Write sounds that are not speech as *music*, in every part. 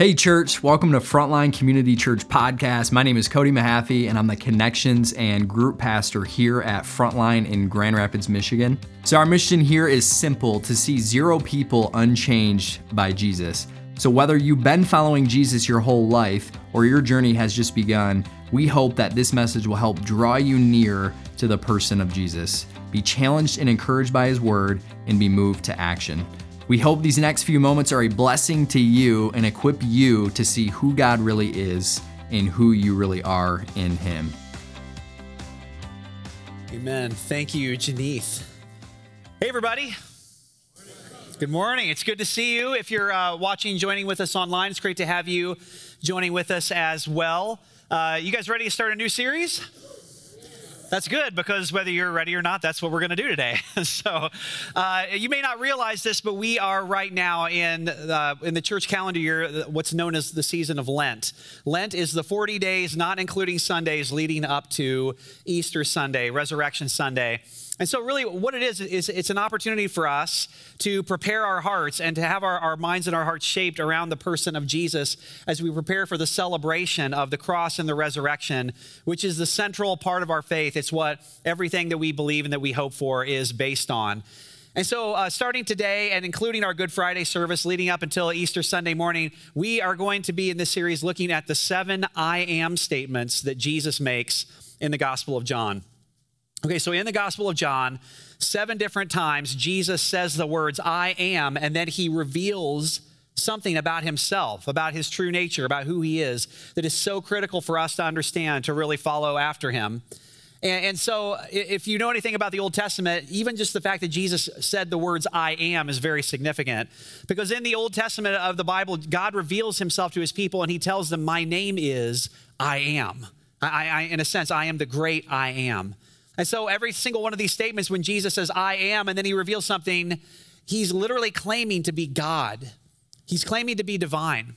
Hey, church, welcome to Frontline Community Church Podcast. My name is Cody Mahaffey, and I'm the connections and group pastor here at Frontline in Grand Rapids, Michigan. So, our mission here is simple to see zero people unchanged by Jesus. So, whether you've been following Jesus your whole life or your journey has just begun, we hope that this message will help draw you near to the person of Jesus. Be challenged and encouraged by his word and be moved to action. We hope these next few moments are a blessing to you and equip you to see who God really is and who you really are in Him. Amen. Thank you, Janeth. Hey, everybody. Good morning. It's good to see you. If you're uh, watching, joining with us online, it's great to have you joining with us as well. Uh, you guys ready to start a new series? That's good because whether you're ready or not, that's what we're going to do today. *laughs* so, uh, you may not realize this, but we are right now in uh, in the church calendar year, what's known as the season of Lent. Lent is the 40 days, not including Sundays, leading up to Easter Sunday, Resurrection Sunday. And so, really, what it is, is it's an opportunity for us to prepare our hearts and to have our, our minds and our hearts shaped around the person of Jesus as we prepare for the celebration of the cross and the resurrection, which is the central part of our faith. It's what everything that we believe and that we hope for is based on. And so, uh, starting today and including our Good Friday service leading up until Easter Sunday morning, we are going to be in this series looking at the seven I am statements that Jesus makes in the Gospel of John. Okay, so in the Gospel of John, seven different times, Jesus says the words, I am, and then he reveals something about himself, about his true nature, about who he is, that is so critical for us to understand to really follow after him. And, and, so, if you know anything about the Old Testament, even just the fact that Jesus said the words I am is very significant. Because in the Old Testament of the Bible, God reveals himself to his people and he tells them, My name is I am. I, I, in a sense, I am the great I am. And so every single one of these statements, when Jesus says, I am, and then he reveals something, he's literally claiming to be God. He's claiming to be divine.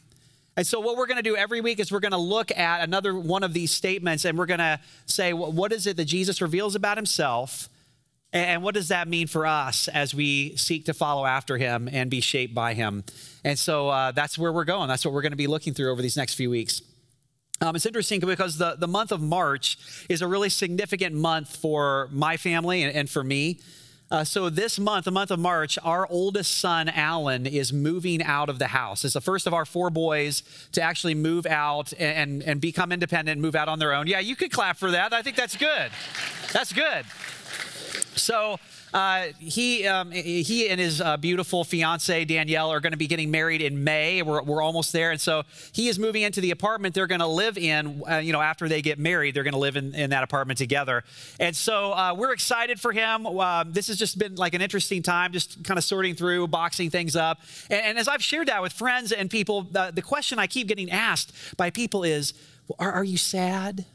And so, what we're going to do every week is we're going to look at another one of these statements and we're going to say, what is it that Jesus reveals about himself? And what does that mean for us as we seek to follow after him and be shaped by him? And so, uh, that's where we're going. That's what we're going to be looking through over these next few weeks. Um, it's interesting because the, the month of March is a really significant month for my family and, and for me. Uh, so this month, the month of March, our oldest son, Alan, is moving out of the house. It's the first of our four boys to actually move out and, and become independent and move out on their own. Yeah, you could clap for that. I think that's good. That's good. So uh, he, um, he and his uh, beautiful fiance Danielle are going to be getting married in May. We're, we're almost there, and so he is moving into the apartment they're going to live in. Uh, you know, after they get married, they're going to live in, in that apartment together. And so uh, we're excited for him. Um, this has just been like an interesting time, just kind of sorting through, boxing things up. And, and as I've shared that with friends and people, the, the question I keep getting asked by people is, "Are, are you sad?"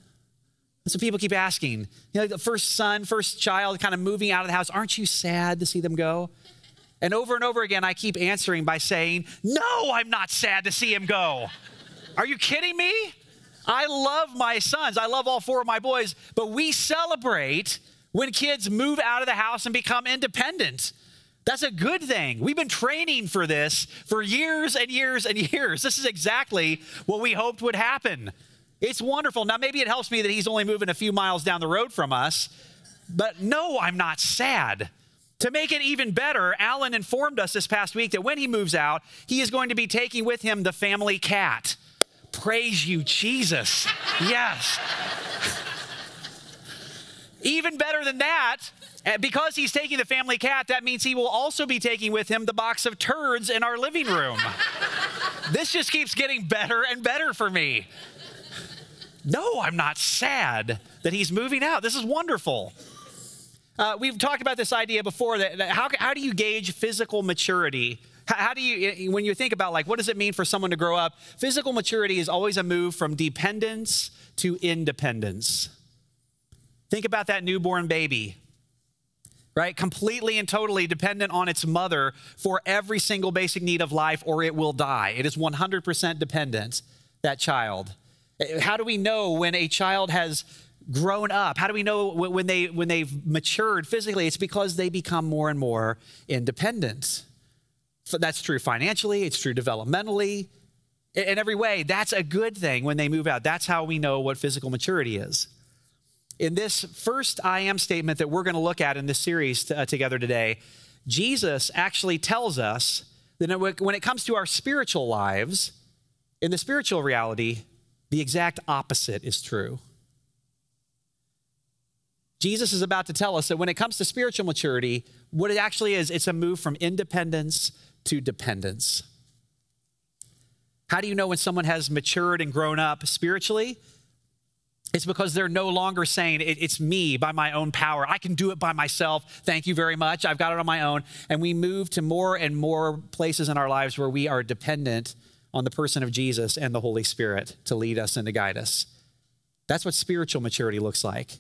So people keep asking, you know, the first son, first child kind of moving out of the house, aren't you sad to see them go? And over and over again, I keep answering by saying, No, I'm not sad to see him go. Are you kidding me? I love my sons. I love all four of my boys, but we celebrate when kids move out of the house and become independent. That's a good thing. We've been training for this for years and years and years. This is exactly what we hoped would happen. It's wonderful. Now, maybe it helps me that he's only moving a few miles down the road from us, but no, I'm not sad. To make it even better, Alan informed us this past week that when he moves out, he is going to be taking with him the family cat. Praise you, Jesus. Yes. *laughs* even better than that, eh, because he's taking the family cat, that means he will also be taking with him the box of turds in our living room. *laughs* this just keeps getting better and better for me. No, I'm not sad that he's moving out. This is wonderful. Uh, we've talked about this idea before that, that how, how do you gauge physical maturity? How, how do you, when you think about like, what does it mean for someone to grow up? Physical maturity is always a move from dependence to independence. Think about that newborn baby, right? Completely and totally dependent on its mother for every single basic need of life, or it will die. It is 100% dependent, that child. How do we know when a child has grown up? How do we know when they when they've matured physically? It's because they become more and more independent. So that's true financially, it's true developmentally, In every way, that's a good thing when they move out. That's how we know what physical maturity is. In this first I am statement that we're going to look at in this series t- uh, together today, Jesus actually tells us that when it comes to our spiritual lives, in the spiritual reality, the exact opposite is true. Jesus is about to tell us that when it comes to spiritual maturity, what it actually is, it's a move from independence to dependence. How do you know when someone has matured and grown up spiritually? It's because they're no longer saying, It's me by my own power. I can do it by myself. Thank you very much. I've got it on my own. And we move to more and more places in our lives where we are dependent on the person of Jesus and the Holy Spirit to lead us and to guide us. That's what spiritual maturity looks like.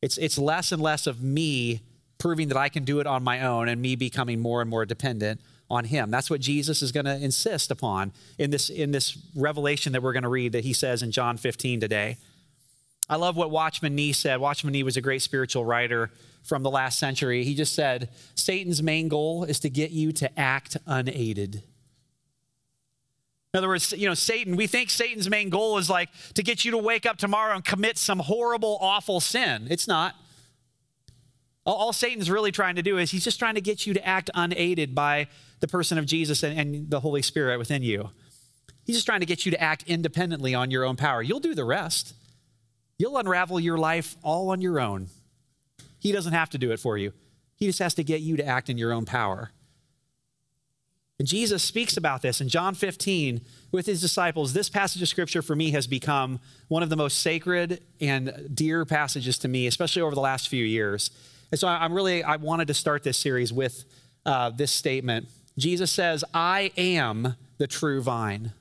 It's, it's less and less of me proving that I can do it on my own and me becoming more and more dependent on him. That's what Jesus is going to insist upon in this, in this revelation that we're going to read that he says in John 15 today. I love what Watchman Nee said. Watchman Nee was a great spiritual writer from the last century. He just said, Satan's main goal is to get you to act unaided. In other words, you know, Satan, we think Satan's main goal is like to get you to wake up tomorrow and commit some horrible, awful sin. It's not. All, all Satan's really trying to do is he's just trying to get you to act unaided by the person of Jesus and, and the Holy Spirit within you. He's just trying to get you to act independently on your own power. You'll do the rest. You'll unravel your life all on your own. He doesn't have to do it for you, He just has to get you to act in your own power. And Jesus speaks about this in John 15 with his disciples. This passage of scripture for me has become one of the most sacred and dear passages to me, especially over the last few years. And so I'm really, I wanted to start this series with uh, this statement. Jesus says, I am the true vine.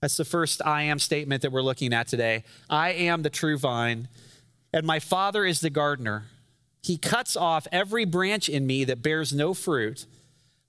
That's the first I am statement that we're looking at today. I am the true vine, and my Father is the gardener. He cuts off every branch in me that bears no fruit,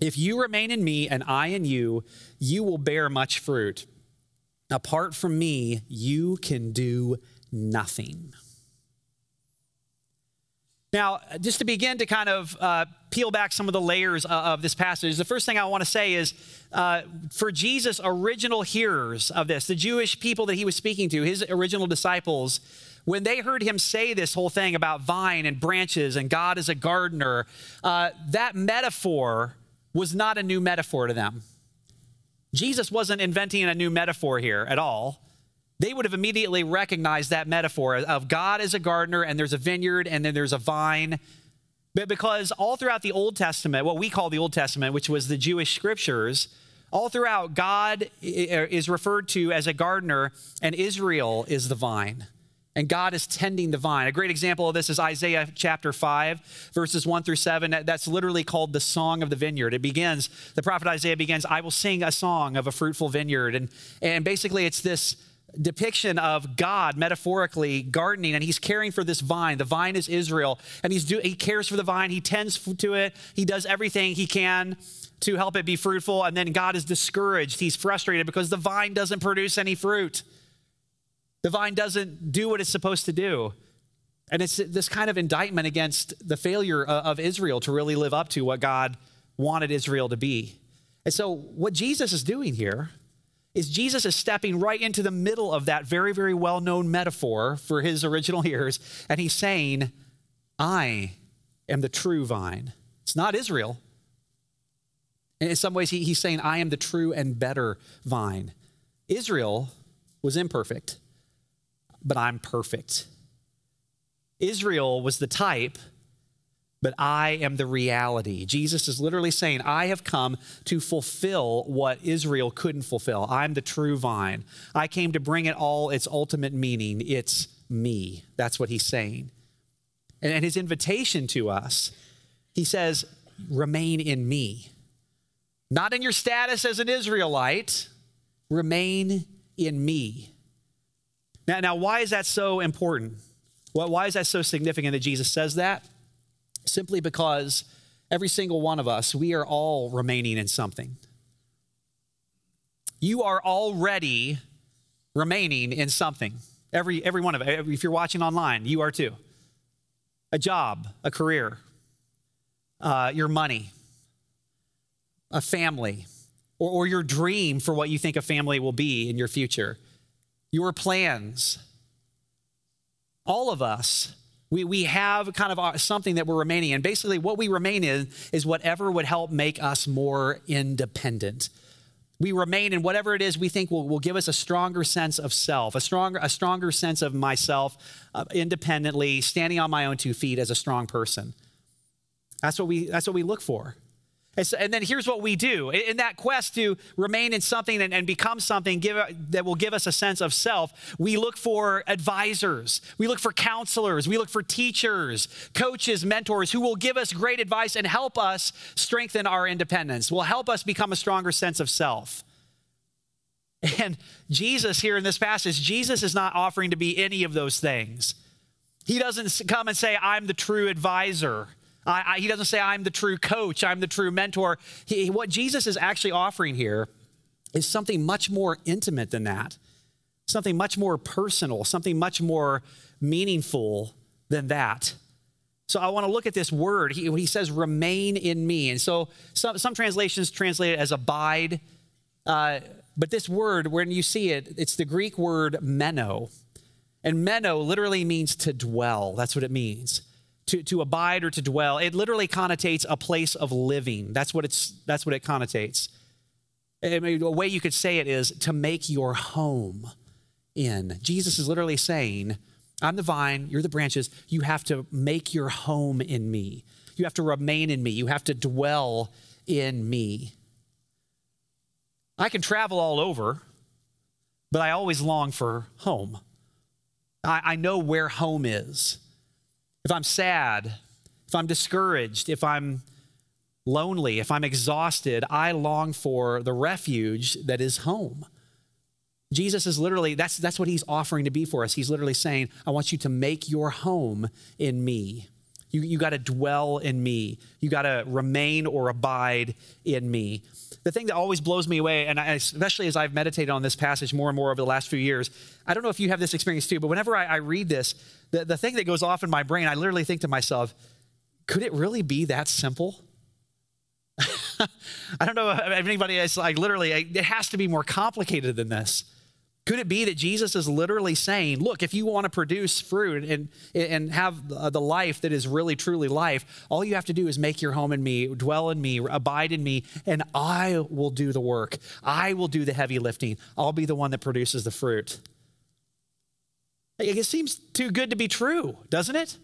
If you remain in me and I in you, you will bear much fruit. Apart from me, you can do nothing. Now, just to begin to kind of uh, peel back some of the layers of, of this passage, the first thing I want to say is uh, for Jesus' original hearers of this, the Jewish people that he was speaking to, his original disciples, when they heard him say this whole thing about vine and branches and God as a gardener, uh, that metaphor was not a new metaphor to them. Jesus wasn't inventing a new metaphor here at all they would have immediately recognized that metaphor of God as a gardener and there's a vineyard and then there's a vine. But because all throughout the Old Testament, what we call the Old Testament, which was the Jewish scriptures, all throughout, God is referred to as a gardener and Israel is the vine. And God is tending the vine. A great example of this is Isaiah chapter 5, verses 1 through 7. That's literally called the Song of the Vineyard. It begins, the prophet Isaiah begins, I will sing a song of a fruitful vineyard. And, and basically, it's this depiction of God metaphorically gardening and he's caring for this vine. The vine is Israel and he's do, he cares for the vine, he tends to it, he does everything he can to help it be fruitful and then God is discouraged. He's frustrated because the vine doesn't produce any fruit. The vine doesn't do what it's supposed to do. And it's this kind of indictment against the failure uh, of Israel to really live up to what God wanted Israel to be. And so what Jesus is doing here is Jesus is stepping right into the middle of that very, very well known metaphor for his original hearers. And he's saying, I am the true vine. It's not Israel. And in some ways, he, he's saying, I am the true and better vine. Israel was imperfect, but I'm perfect. Israel was the type but I am the reality. Jesus is literally saying, I have come to fulfill what Israel couldn't fulfill. I'm the true vine. I came to bring it all its ultimate meaning. It's me. That's what he's saying. And his invitation to us, he says, remain in me. Not in your status as an Israelite, remain in me. Now, now why is that so important? Well, why is that so significant that Jesus says that? Simply because every single one of us, we are all remaining in something. You are already remaining in something. Every, every one of it. If you're watching online, you are too. A job, a career, uh, your money, a family, or, or your dream for what you think a family will be in your future, your plans. All of us, we, we have kind of uh, something that we're remaining in. Basically, what we remain in is whatever would help make us more independent. We remain in whatever it is we think will, will give us a stronger sense of self, a stronger, a stronger sense of myself uh, independently, standing on my own two feet as a strong person. That's what we, that's what we look for. And, so, and, then here's what we do in that quest to remain in something and, and become something give, that will give us a sense of self. We look for advisors, we look for counselors, we look for teachers, coaches, mentors who will give us great advice and help us strengthen our independence, will help us become a stronger sense of self. And Jesus, here in this passage, Jesus is not offering to be any of those things. He doesn't come and say, I'm the true advisor. I, I, he doesn't say, I'm the true coach, I'm the true mentor. He, what Jesus is actually offering here is something much more intimate than that, something much more personal, something much more meaningful than that. So I want to look at this word. He, he says, remain in me. And so some, some translations translate it as abide. Uh, but this word, when you see it, it's the Greek word meno. And meno literally means to dwell. That's what it means to, to abide or to dwell. It literally connotates a place of living. That's what, it's, that's what it connotates. I mean, a way you could say it is to make your home in. Jesus is literally saying, I'm the vine, you're the branches. You have to make your home in me. You have to remain in me. You have to dwell in me. I can travel all over, but I always long for home. I, I know where home is if I'm sad, if I'm discouraged, if I'm lonely, if I'm exhausted, I long for the refuge that is home. Jesus is literally, that's, that's what he's offering to be for us. He's literally saying, I want you to make your home in me. You, you got to dwell in me. You got to remain or abide in me. The thing that always blows me away, and I, especially as I've meditated on this passage more and more over the last few years, I don't know if you have this experience too, but whenever I, I read this, the, the thing that goes off in my brain, I literally think to myself, could it really be that simple? *laughs* I don't know if anybody is like literally, it has to be more complicated than this. Could it be that Jesus is literally saying, look, if you want to produce fruit and, and have the life that is really truly life, all you have to do is make your home in me, dwell in me, abide in me, and I will do the work. I will do the heavy lifting. I'll be the one that produces the fruit. It seems too good to be true, doesn't it?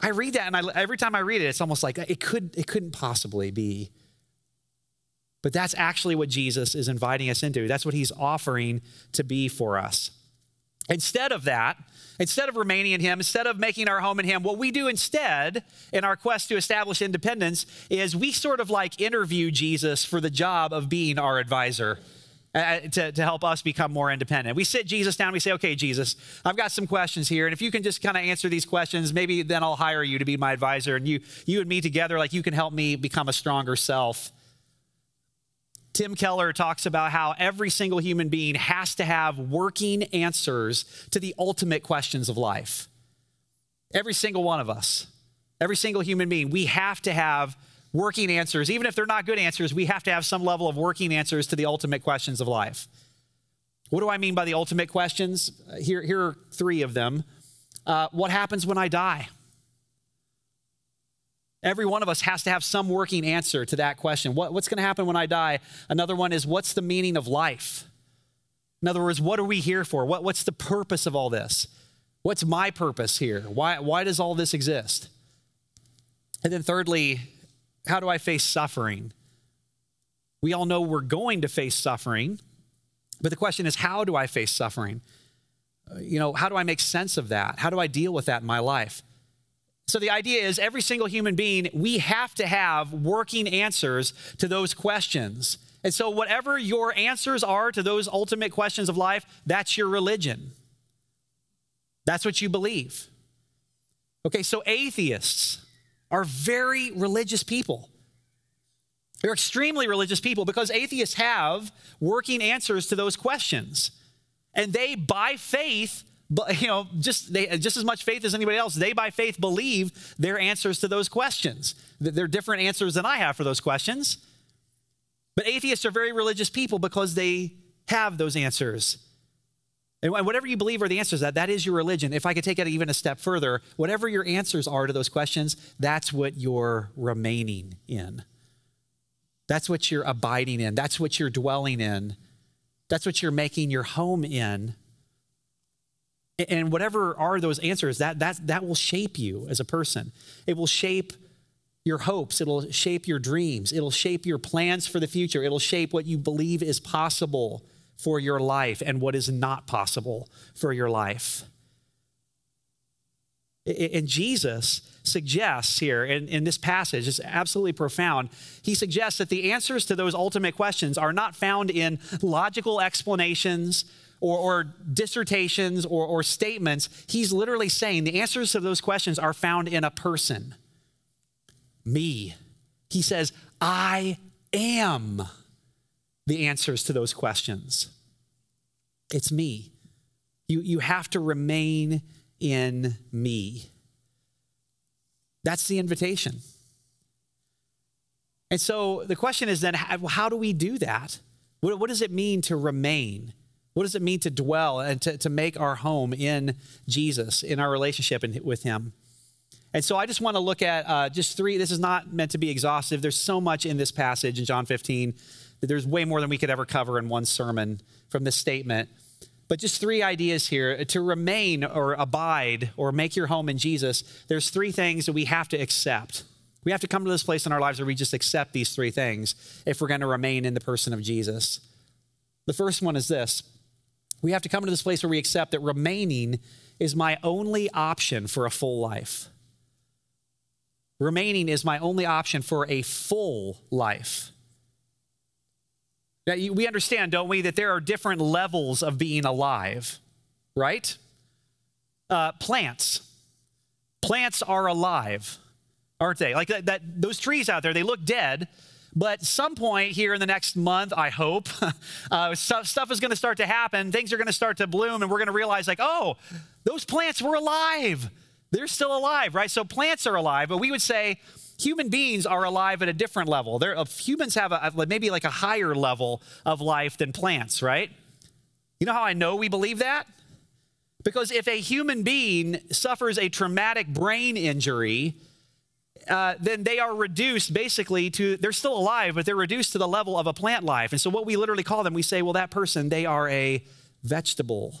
I read that, and I, every time I read it, it's almost like it, could, it couldn't possibly be but that's actually what Jesus is inviting us into. That's what he's offering to be for us. Instead of that, instead of remaining in him, instead of making our home in him, what we do instead in our quest to establish independence is we sort of like interview Jesus for the job of being our advisor. Uh, to, to help us become more independent. We sit Jesus down, we say, okay, Jesus, I've got some questions here. And if you can just kind of answer these questions, maybe then I'll hire you to be my advisor. And you, you and me together, like you can help me become a stronger self. Tim Keller talks about how every single human being has to have working answers to the ultimate questions of life. Every single one of us, every single human being, we have to have working answers. Even if they're not good answers, we have to have some level of working answers to the ultimate questions of life. What do I mean by the ultimate questions? Here, here are three of them. Uh, what happens when I die? Every one of us has to have some working answer to that question. What, what's going to happen when I die? Another one is what's the meaning of life? In other words, what are we here for? What, what's the purpose of all this? What's my purpose here? Why, why does all this exist? And then, thirdly, how do I face suffering? We all know we're going to face suffering, but the question is, how do I face suffering? Uh, you know, how do I make sense of that? How do I deal with that in my life? So the idea is every single human being, we have to have working answers to those questions. And so, whatever your answers are to those ultimate questions of life, that's your religion. That's what you believe. Okay, so atheists are very religious people. They're extremely religious people because atheists have working answers to those questions. And they, by faith, you know, just they just as much faith as anybody else, they by faith believe their answers to those questions. They're different answers than I have for those questions. But atheists are very religious people because they have those answers. And whatever you believe are the answers, that that is your religion. If I could take it even a step further, whatever your answers are to those questions, that's what you're remaining in. That's what you're abiding in. That's what you're dwelling in. That's what you're making your home in. And whatever are those answers, that, that, that will shape you as a person. It will shape your hopes. It'll shape your dreams. It'll shape your plans for the future. It'll shape what you believe is possible for your life and what is not possible for your life. And Jesus suggests here in, in this passage, is absolutely profound. He suggests that the answers to those ultimate questions are not found in logical explanations or, or dissertations or, or statements. He's literally saying the answers to those questions are found in a person me. He says, I am the answers to those questions. It's me. You, you have to remain in me. That's the invitation. And so the question is then, how, do we do that? What, what, does it mean to remain? What does it mean to dwell and to, to make our home in Jesus, in our relationship with Him? And so I just want to look at uh, just three. This is not meant to be exhaustive. There's so much in this passage in John 15 that there's way more than we could ever cover in one sermon from this statement. But just three ideas here. To remain or abide or make your home in Jesus, there's three things that we have to accept. We have to come to this place in our lives where we just accept these three things if we're going to remain in the person of Jesus. The first one is this we have to come to this place where we accept that remaining is my only option for a full life. Remaining is my only option for a full life. Now, we understand, don't we, that there are different levels of being alive, right? Uh, plants. Plants are alive, aren't they? Like that, that, those trees out there, they look dead, but some point here in the next month, I hope, *laughs* uh, stuff, stuff is going to start to happen. Things are going to start to bloom, and we're going to realize, like, oh, those plants were alive. They're still alive, right? So plants are alive, but we would say human beings are alive at a different level. They're, uh, humans have a, maybe like a higher level of life than plants, right? You know how I know we believe that? Because if a human being suffers a traumatic brain injury, uh, then they are reduced basically to, they're still alive, but they're reduced to the level of a plant life. And so what we literally call them, we say, well, that person, they are a vegetable,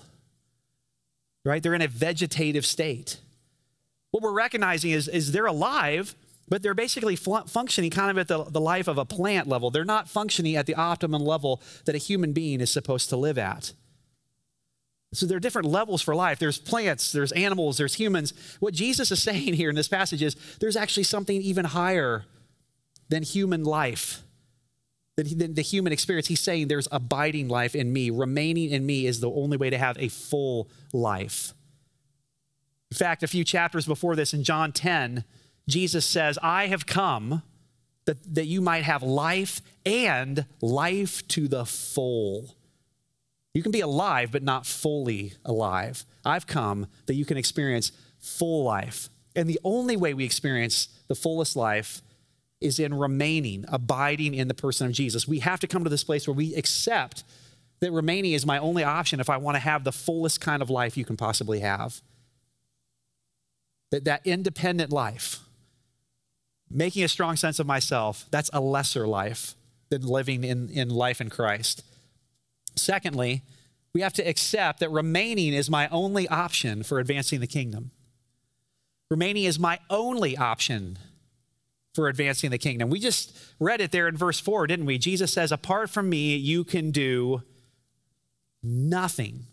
right? They're in a vegetative state. What we're recognizing is, is they're alive, but they're basically functioning kind of at the, the life of a plant level. They're not functioning at the optimum level that a human being is supposed to live at. So there are different levels for life. There's plants, there's animals, there's humans. What Jesus is *laughs* saying here in this passage is there's actually something even higher than human life, than the human experience. He's saying there's abiding life in me. Remaining in me is the only way to have a full life. In fact, a few chapters before this in John 10, Jesus says, I have come that, that you might have life and life to the full. You can be alive, but not fully alive. I've come that you can experience full life. And the only way we experience the fullest life is in remaining, abiding in the person of Jesus. We have to come to this place where we accept that remaining is my only option if I want to have the fullest kind of life you can possibly have that, that independent life, making a strong sense of myself, that's a lesser life than living in, in life in Christ. Secondly, we have to accept that remaining is my only option for advancing the kingdom. Remaining is my only option for advancing the kingdom. We just read it there in verse 4, didn't we? Jesus says, Apart from me, you can do nothing.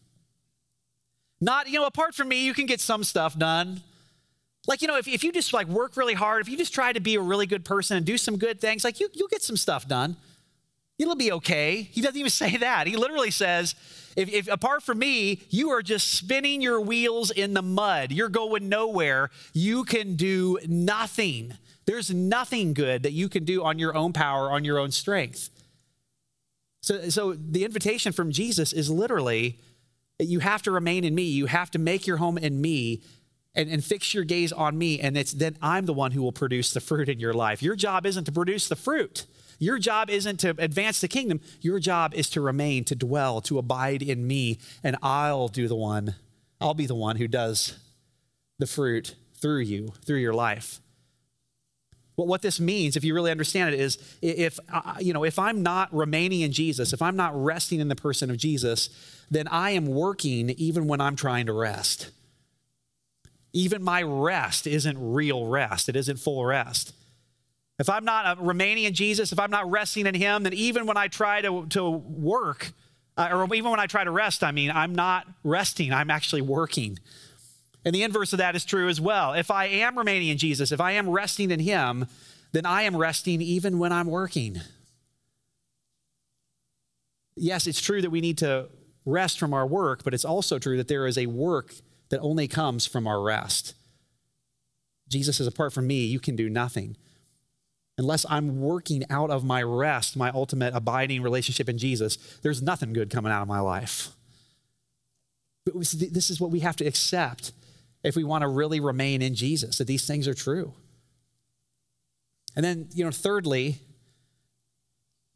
Not, you know, apart from me, you can get some stuff done. Like, you know, if, if you just like work really hard, if you just try to be a really good person and do some good things, like you, you'll get some stuff done. It'll be okay. He doesn't even *laughs* say that. He literally says, if, if, apart from me, you are just spinning your wheels in the mud. You're going nowhere. You can do nothing. There's nothing good that you can do on your own power, on your own strength. So, so the invitation from Jesus is literally you have to remain in me. You have to make your home in me and, and fix your gaze on me. And it's then I'm the one who will produce the fruit in your life. Your job isn't to produce the fruit. Your job isn't to advance the kingdom. Your job is to remain, to dwell, to abide in me. And I'll do the one, I'll be the one who does the fruit through you, through your life. But what this means, if you really understand it, is if uh, you know if I'm not remaining in Jesus, if I'm not resting in the person of Jesus, then I am working even when I'm trying to rest. Even my rest isn't real rest; it isn't full rest. If I'm not uh, remaining in Jesus, if I'm not resting in Him, then even when I try to, to work, uh, or even when I try to rest, I mean, I'm not resting, I'm actually working. And the inverse of that is true as well. If I am remaining in Jesus, if I am resting in Him, then I am resting even when I'm working. Yes, it's true that we need to rest from our work, but it's also true that there is a work that only comes from our rest. Jesus says, apart from me, you can do nothing unless I'm working out of my rest, my ultimate abiding relationship in Jesus, there's nothing good coming out of my life. But this is what we have to accept if we want to really remain in Jesus, that these things are true. And then, you know, thirdly,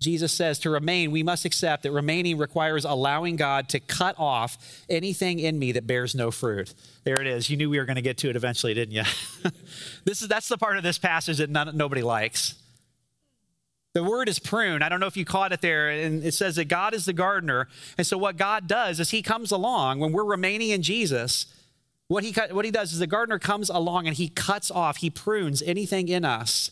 Jesus says to remain, we must accept that remaining requires allowing God to cut off anything in me that bears no fruit. There it is. You knew we were going to get to it eventually, didn't you? *laughs* this is that's the part of this passage that none, nobody likes. The word is prune. I don't know if you caught it there. And it says that God is the gardener. And so what God does is he comes along when we're remaining in Jesus. What he, what he does is the gardener comes along and he cuts off, he prunes anything in us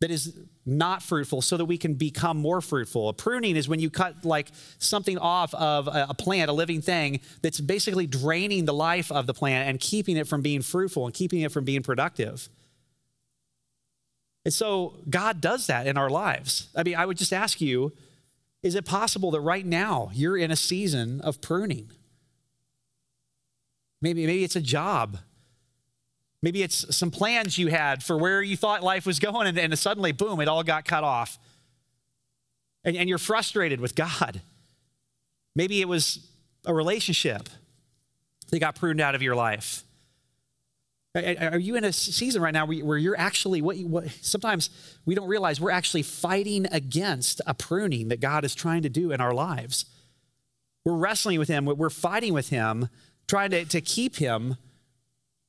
that is not fruitful so that we can become more fruitful. A pruning is when you cut like something off of a plant, a living thing that's basically draining the life of the plant and keeping it from being fruitful and keeping it from being productive. And so God does that in our lives. I mean, I would just ask you is it possible that right now you're in a season of pruning? Maybe, maybe it's a job Maybe it's some plans you had for where you thought life was going, and, and suddenly, boom, it all got cut off. And, and you're frustrated with God. Maybe it was a relationship that got pruned out of your life. Are you in a season right now where you're actually, what, what, sometimes we don't realize we're actually fighting against a pruning that God is trying to do in our lives? We're wrestling with Him, we're fighting with Him, trying to, to keep Him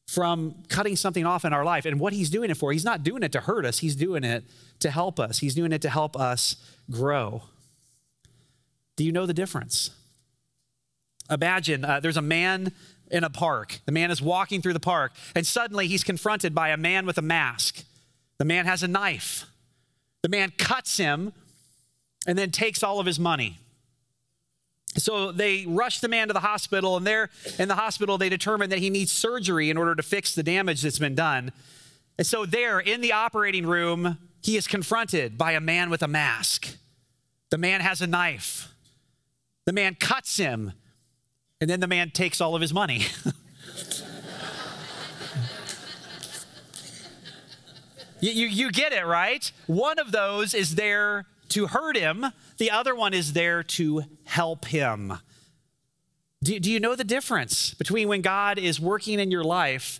from cutting something off in our life. And what he's doing it for, he's not doing it to hurt us, he's doing it to help us. He's doing it to help us grow. Do you know the difference? Imagine uh, there's a man in a park. The man is walking through the park, and suddenly he's confronted by a man with a mask. The man has a knife. The man cuts him and then takes all of his money. So they rush the man to the hospital, and there in the hospital, they determine that he needs surgery in order to fix the damage that's been done. And so, there in the operating room, he is confronted by a man with a mask. The man has a knife. The man cuts him, and then the man takes all of his money. *laughs* you, you, you get it, right? One of those is there to hurt him, the other one is there to help him. Do, do you know the difference between when God is working in your life,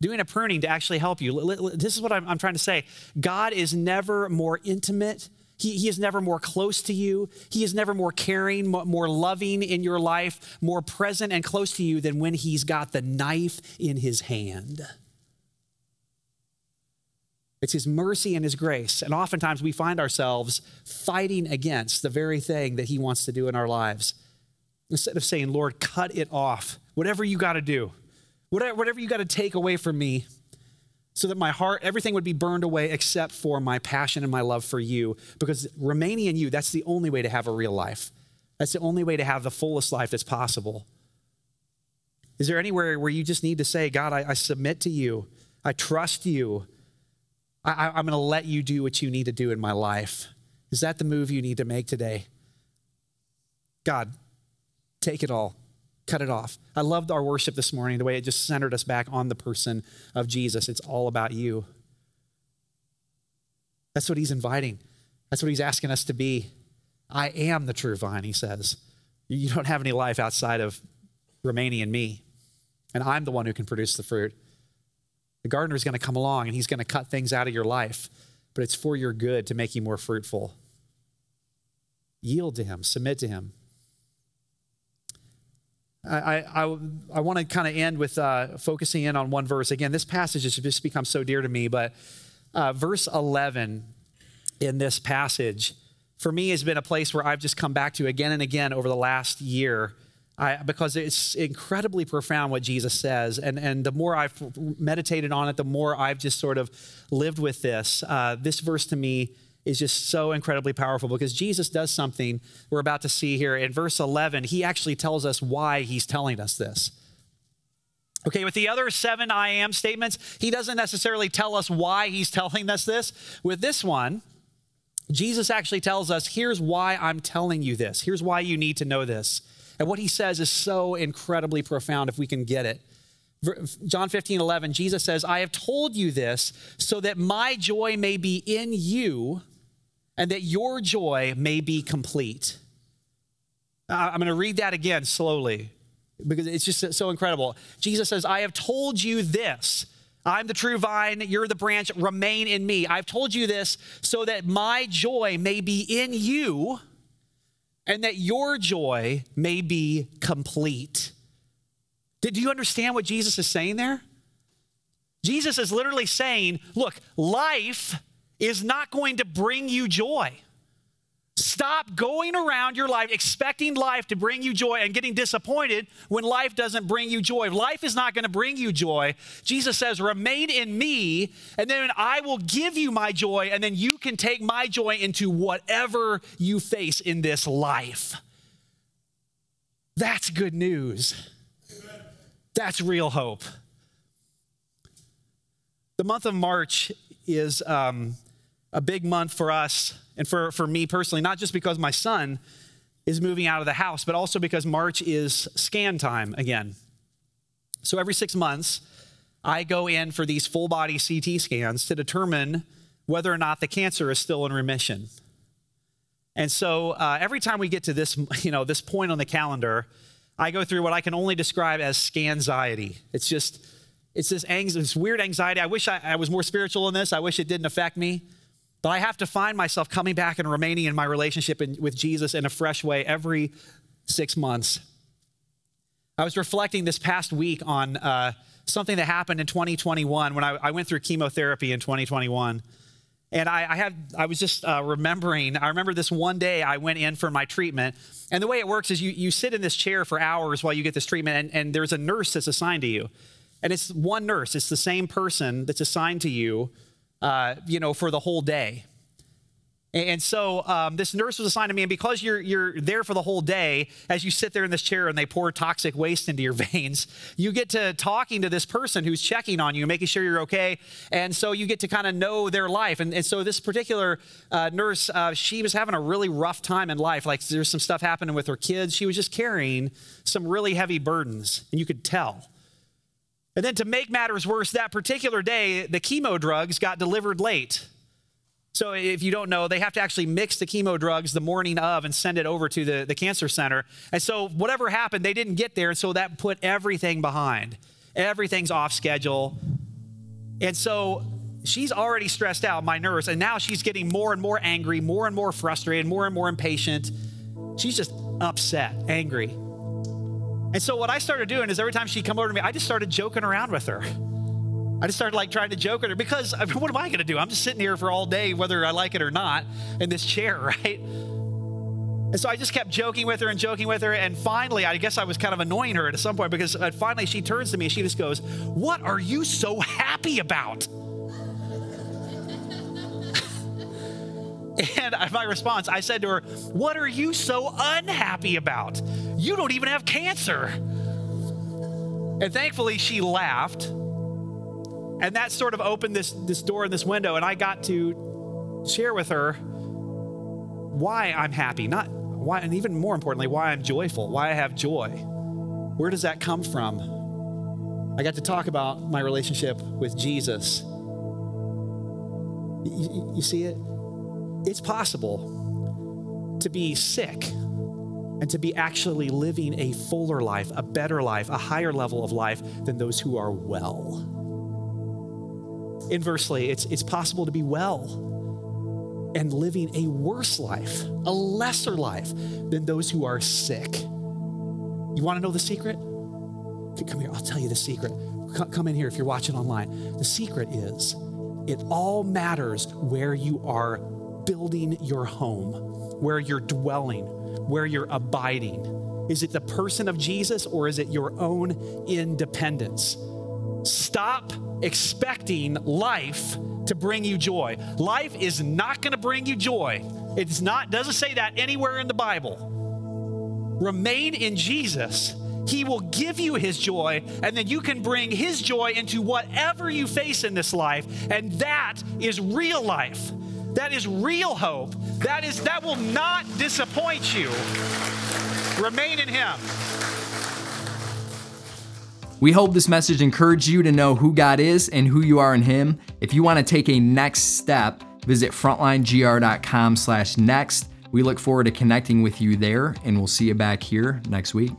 doing a pruning to actually help you? This is what I'm, I'm trying to say God is never more intimate. He, he, is never more close to you. He is never more caring, more, more loving in your life, more present and close to you than when he's got the knife in his hand. It's His mercy and His grace. And oftentimes we find ourselves fighting against the very thing that He wants to do in our lives. Instead of saying, Lord, cut it off, whatever you got to do, whatever you got to take away from me, so that my heart, everything would be burned away except for my passion and my love for you. Because remaining in you, that's the only way to have a real life. That's the only way to have the fullest life that's possible. Is there anywhere where you just need to say, God, I, I submit to you, I trust you? I, am going to let you do what you need to do in my life. Is that the move you need to make today? God, take it all, cut it off. I loved our worship this morning, the way it just centered us back on the person of Jesus. It's all about you. That's what he's inviting, that's what he's asking us to be. I am the true vine, he says. You don't have any life outside of remaining in me, and I'm the one who can produce the fruit. The gardener is going to come along and he's going to cut things out of your life, but it's for your good to make you more fruitful. Yield to him, submit to him. I, I, I want to kind of end with uh, focusing in on one verse. Again, this passage has just become so dear to me, but uh, verse 11 in this passage for me has been a place where I've just come back to again and again over the last year. I, because it's incredibly profound what Jesus says. And, and the more I've meditated on it, the more I've just sort of lived with this. Uh, this verse to me is just so incredibly powerful because Jesus does something we're about to see here. In verse 11, he actually tells us why he's telling us this. Okay, with the other seven I am statements, he doesn't necessarily tell us why he's *laughs* telling us this. With this one, Jesus actually tells us here's why I'm telling you this. Here's why you need to know this. And what he says is so incredibly profound if we can get it. John 15, 11, Jesus says, I have told you this so that my joy may be in you and that your joy may be complete. I'm going to read that again slowly because it's just so incredible. Jesus says, I have told you this. I'm the true vine, you're the branch, remain in me. I've told you this so that my joy may be in you and that your joy may be complete. Did you understand what Jesus is saying there? Jesus is literally saying, look, life is not going to bring you joy. Stop going around your life expecting life to bring you joy and getting disappointed when life doesn't bring you joy. Life is not going to bring you joy. Jesus says, Remain in me, and then I will give you my joy, and then you can take my joy into whatever you face in this life. That's good news. That's real hope. The month of March is um, a big month for us and for, for me personally, not just because my son is moving out of the house, but also because March is scan time again. So every six months, I go in for these full body CT scans to determine whether or not the cancer is still in remission. And so uh, every time we get to this, you know, this point on the calendar, I go through what I can only describe as scanxiety. It's just, it's this, ang- this weird anxiety. I wish I, I was more spiritual in this. I wish it didn't affect me. But I have to find myself coming back and remaining in my relationship in, with Jesus in a fresh way every six months. I was reflecting this past week on uh, something that happened in 2021 when I, I went through chemotherapy in 2021. And I, I, had, I was just uh, remembering, I remember this one day I went in for my treatment. And the way it works is you, you sit in this chair for hours while you get this treatment, and, and there's a nurse that's assigned to you. And it's one nurse, it's the same person that's assigned to you, uh, you know, for the whole day. And so um, this nurse was assigned to me, and because you're you're there for the whole day, as you sit there in this chair and they pour toxic waste into your *laughs* veins, you get to talking to this person who's checking on you, making sure you're okay, and so you get to kind of know their life. And, and so this particular uh, nurse, uh, she was having a really rough time in life. Like there's some stuff happening with her kids. She was just carrying some really heavy burdens, and you could tell. And then to make matters worse, that particular day, the chemo drugs got delivered late. So, if you don't know, they have to actually mix the chemo drugs the morning of and send it over to the, the cancer center. And so, whatever happened, they didn't get there. And so, that put everything behind. Everything's off schedule. And so, she's already stressed out, my nurse. And now she's getting more and more angry, more and more frustrated, more and more impatient. She's just upset, angry. And so, what I started doing is every time she'd come over to me, I just started joking around with her. I just started like trying to joke at her because I mean, what am I going to do? I'm just sitting here for all day, whether I like it or not, in this chair, *laughs* right? And so I just kept joking with her and joking with her. And finally, I guess I was kind of annoying her at some point because uh, finally she turns to me and she just goes, What are you so happy about? And *laughs* my response, I said to her, What are you so unhappy about? You don't even have cancer. And thankfully, she laughed and that sort of opened this, this door and this window, and I got to share with her why I'm happy, not why, and even more importantly, why I'm joyful, why I have joy. Where does that come from? I got to talk about my relationship with Jesus. You, you see it? It's possible to be sick and to be actually living a fuller life, a better life, a higher level of life than those who are well. Inversely, it's, it's possible to be well and living a worse life, a lesser life than those who are sick. You want to know the secret? Come here, I'll tell you the secret. Come in here if you're watching online. The secret is it all matters where you are building your home, where you're dwelling, where you're abiding. Is it the person of Jesus or is it your own independence? Stop expecting life to bring you joy. Life is not going to bring you joy. It's not doesn't say that anywhere in the Bible. Remain in Jesus. He will give you his joy, and then you can bring his joy into whatever you face in this life, and that is real life. That is real hope. That is that will not disappoint you. Remain in him. We hope this message encouraged you to know who God is and who you are in Him. If you want to take a next step, visit frontlinegr.com slash next. We look forward to connecting with you there, and we'll see you back here next week.